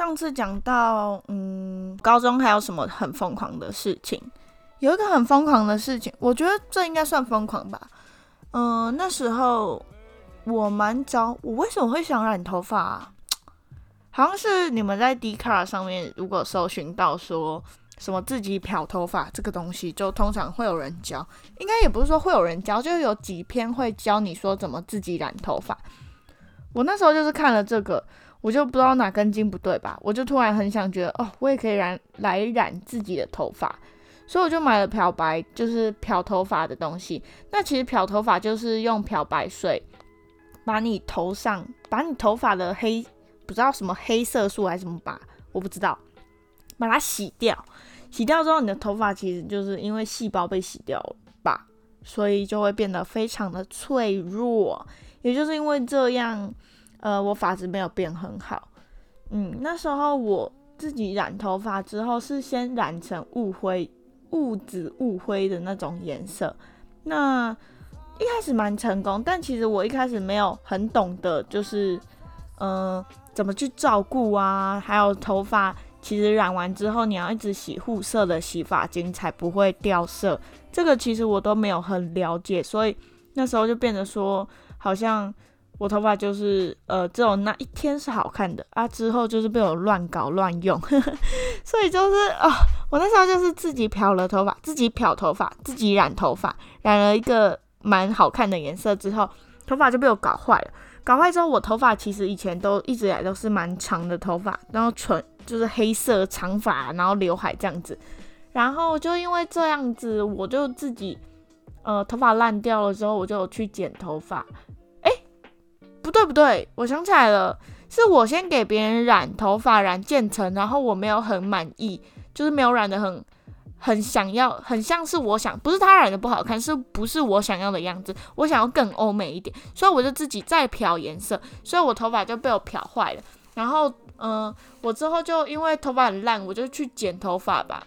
上次讲到，嗯，高中还有什么很疯狂的事情？有一个很疯狂的事情，我觉得这应该算疯狂吧。嗯，那时候我蛮早，我为什么会想染头发啊？好像是你们在 d c a r 上面如果搜寻到说什么自己漂头发这个东西，就通常会有人教。应该也不是说会有人教，就有几篇会教你说怎么自己染头发。我那时候就是看了这个。我就不知道哪根筋不对吧，我就突然很想觉得，哦，我也可以染来染自己的头发，所以我就买了漂白，就是漂头发的东西。那其实漂头发就是用漂白水把你头上，把你头发的黑，不知道什么黑色素还是什么吧，我不知道，把它洗掉。洗掉之后，你的头发其实就是因为细胞被洗掉吧，所以就会变得非常的脆弱。也就是因为这样。呃，我发质没有变很好，嗯，那时候我自己染头发之后是先染成雾灰、雾紫、雾灰的那种颜色，那一开始蛮成功，但其实我一开始没有很懂得，就是嗯，怎么去照顾啊，还有头发其实染完之后你要一直洗护色的洗发精才不会掉色，这个其实我都没有很了解，所以那时候就变得说好像。我头发就是呃，只有那一天是好看的啊，之后就是被我乱搞乱用，所以就是啊，我那时候就是自己漂了头发，自己漂头发，自己染头发，染了一个蛮好看的颜色之后，头发就被我搞坏了。搞坏之后，我头发其实以前都一直以来都是蛮长的头发，然后纯就是黑色长发，然后刘海这样子，然后就因为这样子，我就自己呃头发烂掉了之后，我就去剪头发。不对不对，我想起来了，是我先给别人染头发染渐层，然后我没有很满意，就是没有染的很很想要，很像是我想，不是他染的不好看，是不是我想要的样子？我想要更欧美一点，所以我就自己再漂颜色，所以我头发就被我漂坏了。然后，嗯，我之后就因为头发很烂，我就去剪头发吧，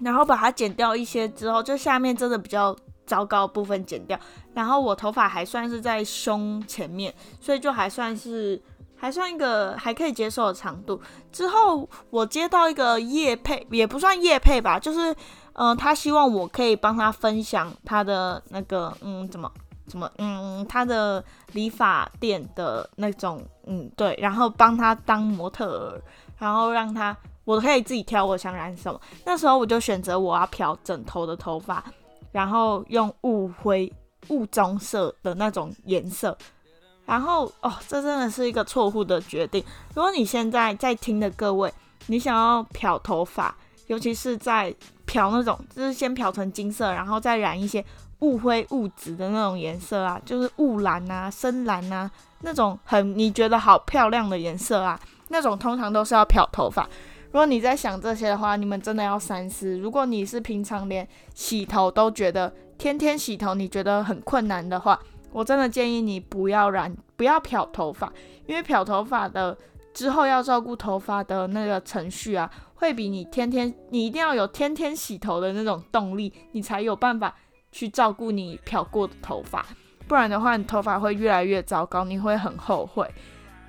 然后把它剪掉一些之后，就下面真的比较。糟糕部分剪掉，然后我头发还算是在胸前面，所以就还算是还算一个还可以接受的长度。之后我接到一个叶配，也不算叶配吧，就是嗯，他希望我可以帮他分享他的那个嗯，怎么怎么嗯，他的理发店的那种嗯对，然后帮他当模特儿，然后让他我可以自己挑我想染什么。那时候我就选择我要漂整头的头发。然后用雾灰、雾棕色的那种颜色，然后哦，这真的是一个错误的决定。如果你现在在听的各位，你想要漂头发，尤其是在漂那种，就是先漂成金色，然后再染一些雾灰、雾紫的那种颜色啊，就是雾蓝啊、深蓝啊那种很你觉得好漂亮的颜色啊，那种通常都是要漂头发。如果你在想这些的话，你们真的要三思。如果你是平常连洗头都觉得天天洗头你觉得很困难的话，我真的建议你不要染，不要漂头发，因为漂头发的之后要照顾头发的那个程序啊，会比你天天你一定要有天天洗头的那种动力，你才有办法去照顾你漂过的头发，不然的话你头发会越来越糟糕，你会很后悔。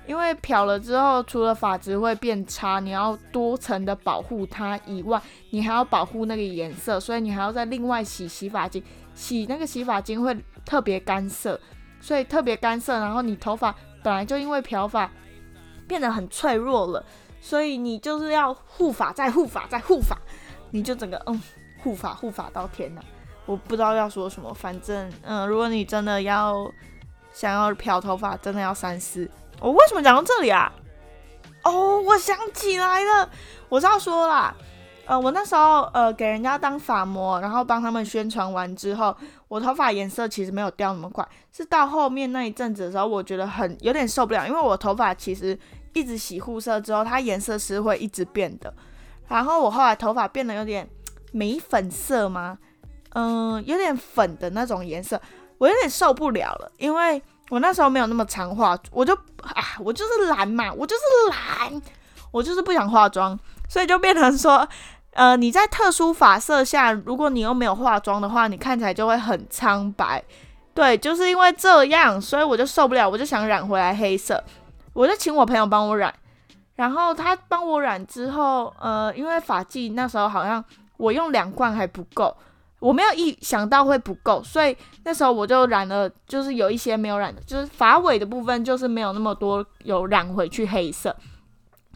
因为漂了之后，除了发质会变差，你要多层的保护它以外，你还要保护那个颜色，所以你还要再另外洗洗发精，洗那个洗发精会特别干涩，所以特别干涩，然后你头发本来就因为漂发变得很脆弱了，所以你就是要护发再护发再护发，你就整个嗯护发护发到天呐，我不知道要说什么，反正嗯，如果你真的要想要漂头发，真的要三思。我为什么讲到这里啊？哦，我想起来了，我是要说啦，呃，我那时候呃给人家当发模，然后帮他们宣传完之后，我头发颜色其实没有掉那么快，是到后面那一阵子的时候，我觉得很有点受不了，因为我头发其实一直洗护色之后，它颜色是会一直变的，然后我后来头发变得有点玫粉色吗？嗯，有点粉的那种颜色，我有点受不了了，因为。我那时候没有那么常化，我就啊，我就是懒嘛，我就是懒，我就是不想化妆，所以就变成说，呃，你在特殊发色下，如果你又没有化妆的话，你看起来就会很苍白。对，就是因为这样，所以我就受不了，我就想染回来黑色，我就请我朋友帮我染，然后他帮我染之后，呃，因为发髻那时候好像我用两罐还不够，我没有意想到会不够，所以那时候我就染了，就是有一些没有染的，就是发尾的部分就是没有那么多有染回去黑色，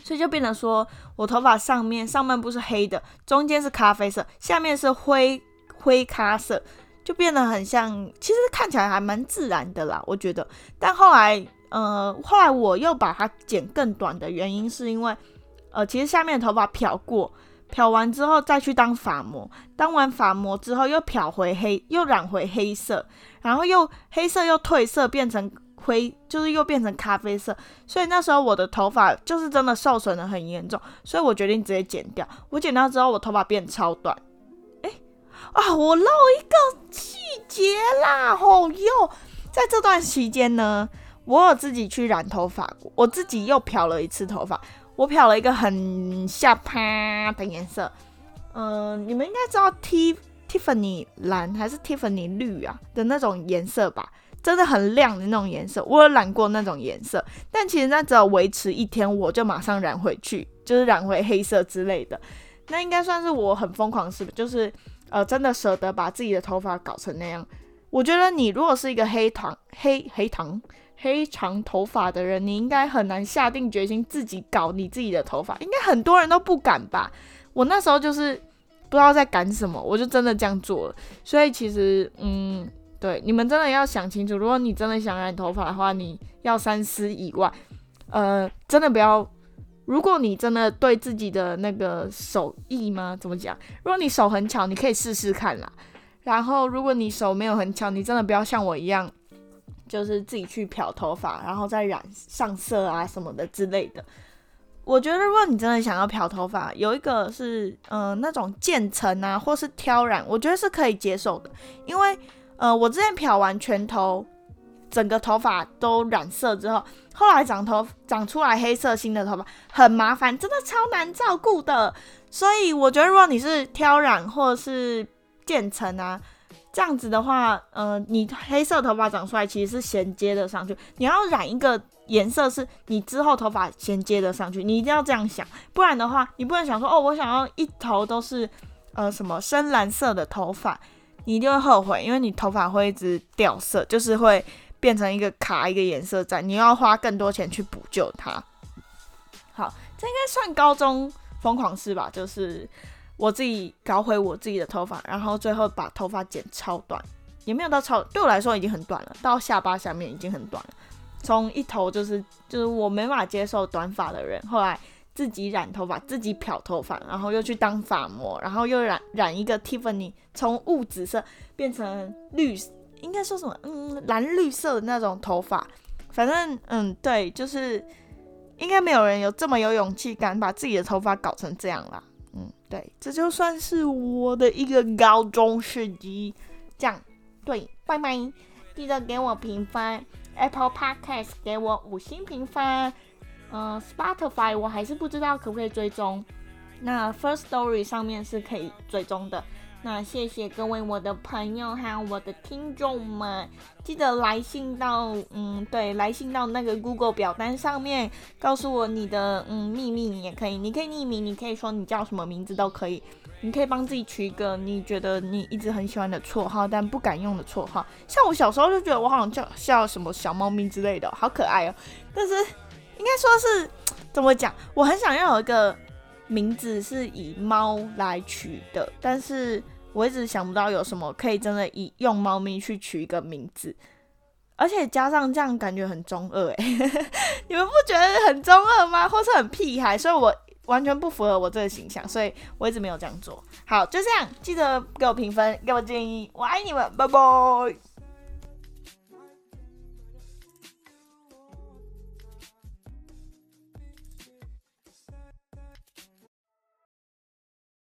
所以就变成说我头发上面上半部是黑的，中间是咖啡色，下面是灰灰咖色，就变得很像，其实看起来还蛮自然的啦，我觉得，但后来。呃，后来我又把它剪更短的原因是因为，呃，其实下面的头发漂过，漂完之后再去当发膜，当完发膜之后又漂回黑，又染回黑色，然后又黑色又褪色变成灰，就是又变成咖啡色，所以那时候我的头发就是真的受损的很严重，所以我决定直接剪掉。我剪掉之后，我头发变超短。哎，啊，我漏一个细节啦，哦哟，在这段期间呢。我有自己去染头发，我自己又漂了一次头发，我漂了一个很下趴的颜色，嗯，你们应该知道 T Tiffany 蓝还是 Tiffany 绿啊的那种颜色吧，真的很亮的那种颜色，我有染过那种颜色，但其实那只有维持一天，我就马上染回去，就是染回黑色之类的，那应该算是我很疯狂是不？就是呃，真的舍得把自己的头发搞成那样。我觉得你如果是一个黑糖黑黑糖。黑长头发的人，你应该很难下定决心自己搞你自己的头发，应该很多人都不敢吧？我那时候就是不知道在赶什么，我就真的这样做了。所以其实，嗯，对，你们真的要想清楚，如果你真的想染头发的话，你要三思以外，呃，真的不要。如果你真的对自己的那个手艺吗？怎么讲？如果你手很巧，你可以试试看啦。然后，如果你手没有很巧，你真的不要像我一样。就是自己去漂头发，然后再染上色啊什么的之类的。我觉得如果你真的想要漂头发，有一个是嗯那种渐层啊，或是挑染，我觉得是可以接受的。因为呃我之前漂完全头，整个头发都染色之后，后来长头长出来黑色新的头发很麻烦，真的超难照顾的。所以我觉得如果你是挑染或是渐层啊。这样子的话，呃，你黑色头发长出来其实是衔接的上去。你要染一个颜色，是你之后头发衔接的上去。你一定要这样想，不然的话，你不能想说，哦，我想要一头都是呃什么深蓝色的头发，你一定会后悔，因为你头发会一直掉色，就是会变成一个卡一个颜色在，你要花更多钱去补救它。好，这应该算高中疯狂事吧，就是。我自己搞回我自己的头发，然后最后把头发剪超短，也没有到超，对我来说已经很短了，到下巴下面已经很短了。从一头就是就是我没法接受短发的人，后来自己染头发，自己漂头发，然后又去当发模，然后又染染一个 Tiffany，从雾紫色变成绿，应该说什么？嗯，蓝绿色的那种头发。反正嗯，对，就是应该没有人有这么有勇气敢把自己的头发搞成这样啦。嗯，对，这就算是我的一个高中事迹。这样，对，拜拜！记得给我评分，Apple Podcast 给我五星评分。嗯，Spotify 我还是不知道可不可以追踪。那 First Story 上面是可以追踪的。那谢谢各位我的朋友还有我的听众们，记得来信到嗯对，来信到那个 Google 表单上面，告诉我你的嗯秘密也可以，你可以匿名，你可以说你叫什么名字都可以，你可以帮自己取一个你觉得你一直很喜欢的绰号，但不敢用的绰号。像我小时候就觉得我好像叫叫什么小猫咪之类的，好可爱哦。但是应该说是怎么讲，我很想要有一个名字是以猫来取的，但是。我一直想不到有什么可以真的以用猫咪去取一个名字，而且加上这样感觉很中二哎，你们不觉得很中二吗？或是很屁孩？所以我完全不符合我这个形象，所以我一直没有这样做。好，就这样，记得给我评分，给我建议，我爱你们，拜拜。